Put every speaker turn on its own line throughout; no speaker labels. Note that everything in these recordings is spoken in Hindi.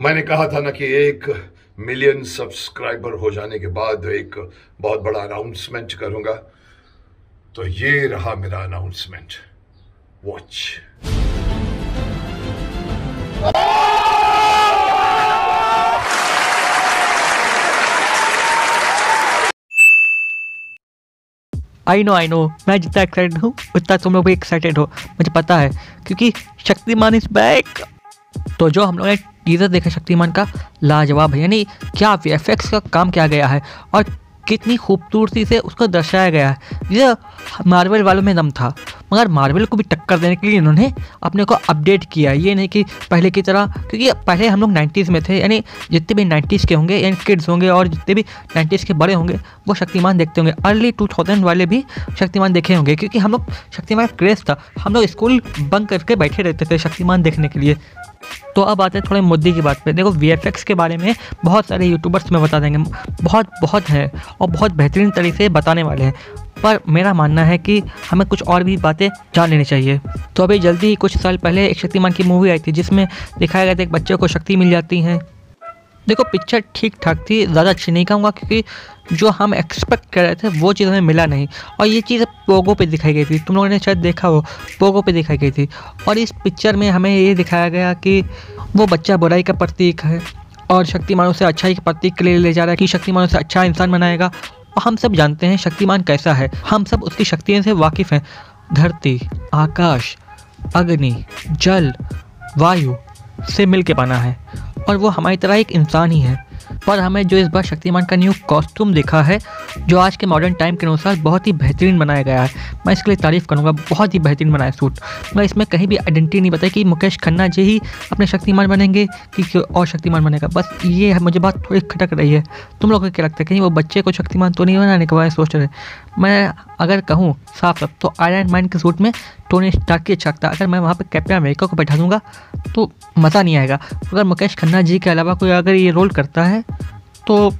मैंने कहा था ना कि एक मिलियन सब्सक्राइबर हो जाने के बाद एक बहुत बड़ा अनाउंसमेंट करूँगा। तो ये रहा मेरा announcement watch
I know I know मैं जितना एक्साइटेड हूँ, उतना तुम लोग भी एक्साइटेड हो। मुझे पता है, क्योंकि शक्तिमान इज़ बैक तो जो हम लोग ने टीजर देखा शक्तिमान का लाजवाब है। यानी क्या वी का काम किया गया है और कितनी खूबसूरती से उसको दर्शाया गया है। यह मार्वल वालों में दम था। मगर मार्वल को भी टक्कर देने के लिए इन्होंने अपने को अपडेट किया। ये नहीं कि पहले की तरह, क्योंकि पहले हम लोग नाइन्टीज़ में थे, यानी जितने भी नाइन्टीज़ के होंगे, यानी किड्स होंगे और जितने भी नाइन्टीज़ के बड़े होंगे, वो शक्तिमान देखते होंगे। अर्ली टू थाउज़ेंड वाले भी शक्तिमान देखे होंगे, क्योंकि हम लोग, शक्तिमान क्रेज़ था। हम लोग स्कूल बंक करके बैठे रहते थे शक्तिमान देखने के लिए। तो अब आते हैं थोड़े मुद्दे की बात पे। देखो वीएफएक्स के बारे में बहुत सारे यूट्यूबर्स में बता देंगे। बहुत बहुत हैं और बहुत बेहतरीन तरीके से बताने वाले हैं। पर मेरा मानना है कि हमें कुछ और भी बातें जान लेनी चाहिए। तो अभी जल्दी ही कुछ साल पहले एक शक्तिमान की मूवी आई थी, जिसमें दिखाया गया था एक बच्चे को शक्ति मिल जाती है। देखो पिक्चर ठीक ठाक थी, ज़्यादा अच्छी नहीं कहूँगा, क्योंकि जो हम एक्सपेक्ट कर रहे थे, वो चीज़ हमें मिला नहीं। और ये चीज़ पोगो पे दिखाई गई थी, तुम लोगों ने शायद देखा हो, पोगो पे दिखाई गई थी। और इस पिक्चर में हमें ये दिखाया गया कि वो बच्चा बुराई का प्रतीक है, और शक्तिमानों से अच्छाई के प्रतीक के लिए ले जा रहा है कि शक्तिमानों से अच्छा इंसान बनाएगा। और हम सब जानते हैं शक्तिमान कैसा है। हम सब उसकी शक्तियों से वाकिफ़ हैं। धरती, आकाश, अग्नि, जल, वायु से मिल के बना है। और वो हमारी तरह एक इंसान ही है। पर हमें जो इस बार शक्तिमान का न्यू कॉस्ट्यूम देखा है, जो आज के मॉडर्न टाइम के अनुसार बहुत ही बेहतरीन बनाया गया है। मैं इसके लिए तारीफ़ करूँगा, बहुत ही बेहतरीन बनाया सूट मैं इसमें कहीं भी आइडेंटिटी नहीं बताई कि मुकेश खन्ना जी ही अपने शक्तिमान बनेंगे कि और शक्तिमान बनेगा। बस ये मुझे बात थोड़ी खटक रही है। तुम लोगों को क्या लगता है, कहीं वो बच्चे को शक्तिमान तो नहीं बनाने के बारे सोच रहे मैं अगर कहूँ साफ़ साफ़ तो आयरन मैन के सूट में टोनी स्टार्क की अच्छा लगता अगर मैं वहाँ पर कैप्टन अमेरिका को बैठा दूँगा तो मज़ा नहीं आएगा। अगर मुकेश खन्ना जी के अलावा कोई अगर ये रोल करता है तो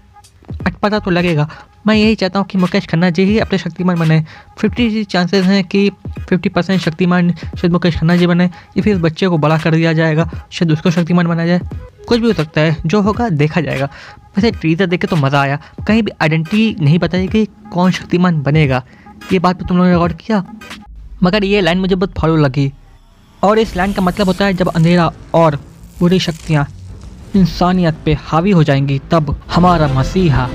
पता तो लगेगा। मैं यही चाहता हूँ कि मुकेश खन्ना जी ही अपने शक्तिमान बने। फिफ्टी चांसेस हैं कि फिफ्टी परसेंट शक्तिमान शायद मुकेश खन्ना जी बने। या फिर बच्चे को बड़ा कर दिया जाएगा, शायद उसको शक्तिमान बनाया जाए। कुछ भी हो सकता है, जो होगा देखा जाएगा। वैसे ट्रीजर देख तो मज़ा आया। कहीं भी आइडेंटिटी नहीं बताई कि कौन शक्तिमान बनेगा। ये बात तो तुम लोगों ने रिकॉर्ड किया। मगर ये लाइन मुझे बहुत फॉलो लगी। और इस लाइन का मतलब होता है जब अंधेरा और बुरी शक्तियाँ इंसानियत पे हावी हो जाएँगी, तब हमारा मसीहा,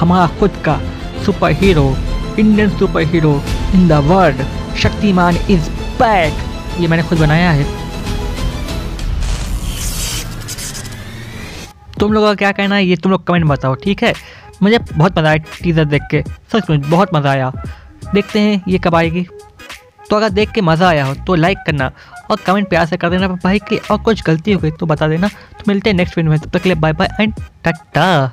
हमारा खुद का superhero Indian superhero in the world Shaktimaan is back ये मैंने खुद बनाया है। तुम लोगों का क्या कहना है, ये तुम लोग कमेंट बताओ, ठीक है? मुझे बहुत मज़ा आया टीज़र देख के। सच में बहुत मज़ा आया। देखते हैं ये कब आएगी। तो अगर देख के मज़ा आया हो तो लाइक करना और कमेंट प्यार से कर देना। भाई की और कुछ गलती हो गई तो बता देना। तो मिलते हैं नेक्स्ट वीडियो में, तब तक के लिए बाय बाय एंड टाटा